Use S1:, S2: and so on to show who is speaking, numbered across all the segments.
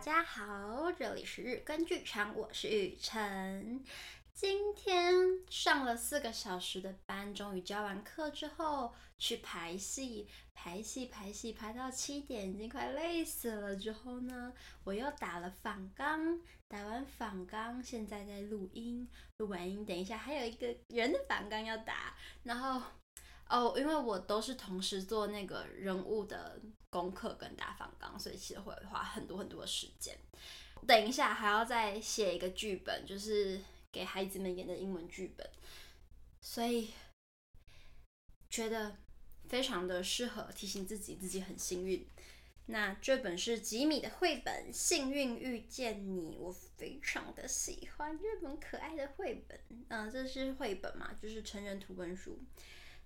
S1: 大家好，这里是日更剧场，我是雨辰。今天上了四个小时的班，终于教完课之后去排戏，排戏排戏排到七点，已经快累死了。之后呢，我又打了访纲，打完访纲，现在在录音，录完音，等一下还有一个人的访纲要打，然后。哦，因为我都是同时做那个人物的功课跟打仿所以其实会花很多很多的时间。等一下还要再写一个剧本，就是给孩子们演的英文剧本，所以觉得非常的适合提醒自己，自己很幸运。那这本是吉米的绘本《幸运遇见你》，我非常的喜欢这本可爱的绘本。嗯，这是绘本嘛，就是成人图文书。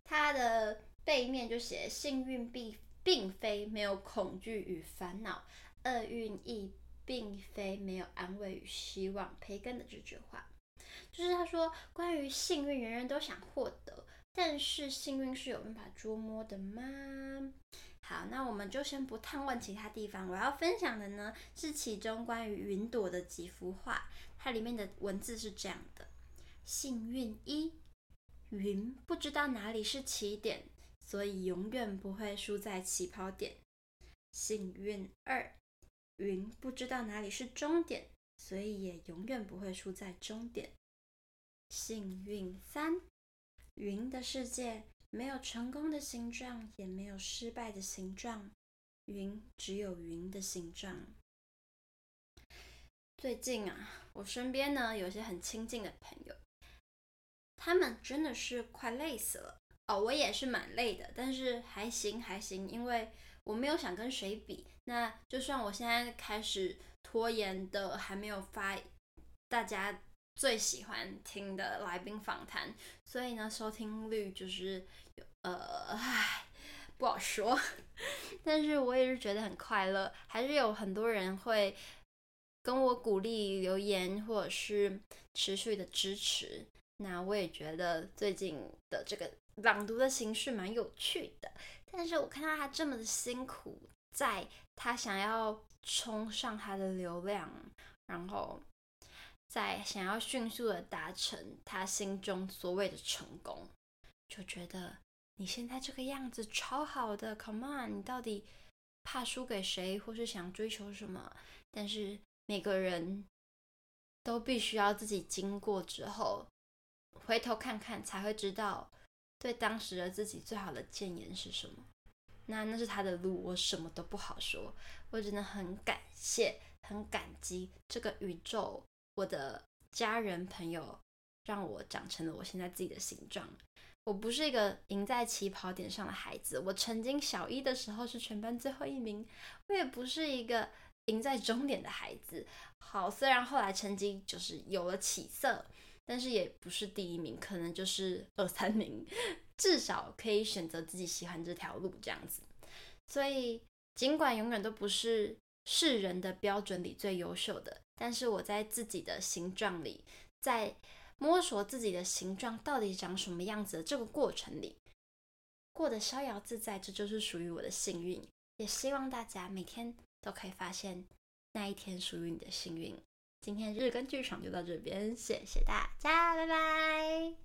S1: 它的背面就写：幸运必并非没有恐惧与烦恼，厄运亦并非没有安慰与希望。培根的这句话，就是他说，关于幸运，人人都想获得，但是幸运是有办法捉摸的吗？好，那我们就先不探问其他地方。我要分享的呢，是其中关于云朵的几幅画，它里面的文字是这样的：幸运一。云不知道哪里是起点，所以永远不会输在起跑点。幸运二，云不知道哪里是终点，所以也永远不会输在终点。幸运三，云的世界没有成功的形状，也没有失败的形状，云只有云的形状。最近啊，我身边呢有些很亲近的朋友。他们真的是快累死了哦，我也是蛮累的，但是还行还行，因为我没有想跟谁比。那就算我现在开始拖延的，还没有发大家最喜欢听的来宾访谈，所以呢，收听率就是呃，唉，不好说。但是我也是觉得很快乐，还是有很多人会跟我鼓励留言，或者是持续的支持。那我也觉得最近的这个朗读的形式蛮有趣的，但是我看到他这么的辛苦，在他想要冲上他的流量，然后在想要迅速的达成他心中所谓的成功，就觉得你现在这个样子超好的，Come on，你到底怕输给谁，或是想追求什么？但是每个人都必须要自己经过之后。回头看看才会知道，对当时的自己最好的建言是什么。那那是他的路，我什么都不好说。我真的很感谢，很感激这个宇宙，我的家人朋友，让我长成了我现在自己的形状。我不是一个赢在起跑点上的孩子，我曾经小一的时候是全班最后一名。我也不是一个赢在终点的孩子。好，虽然后来成绩就是有了起色。但是也不是第一名，可能就是二三名，至少可以选择自己喜欢这条路这样子。所以尽管永远都不是世人的标准里最优秀的，但是我在自己的形状里，在摸索自己的形状到底长什么样子的这个过程里，过得逍遥自在，这就是属于我的幸运。也希望大家每天都可以发现那一天属于你的幸运。今天日更剧场就到这边，谢谢大家，拜拜。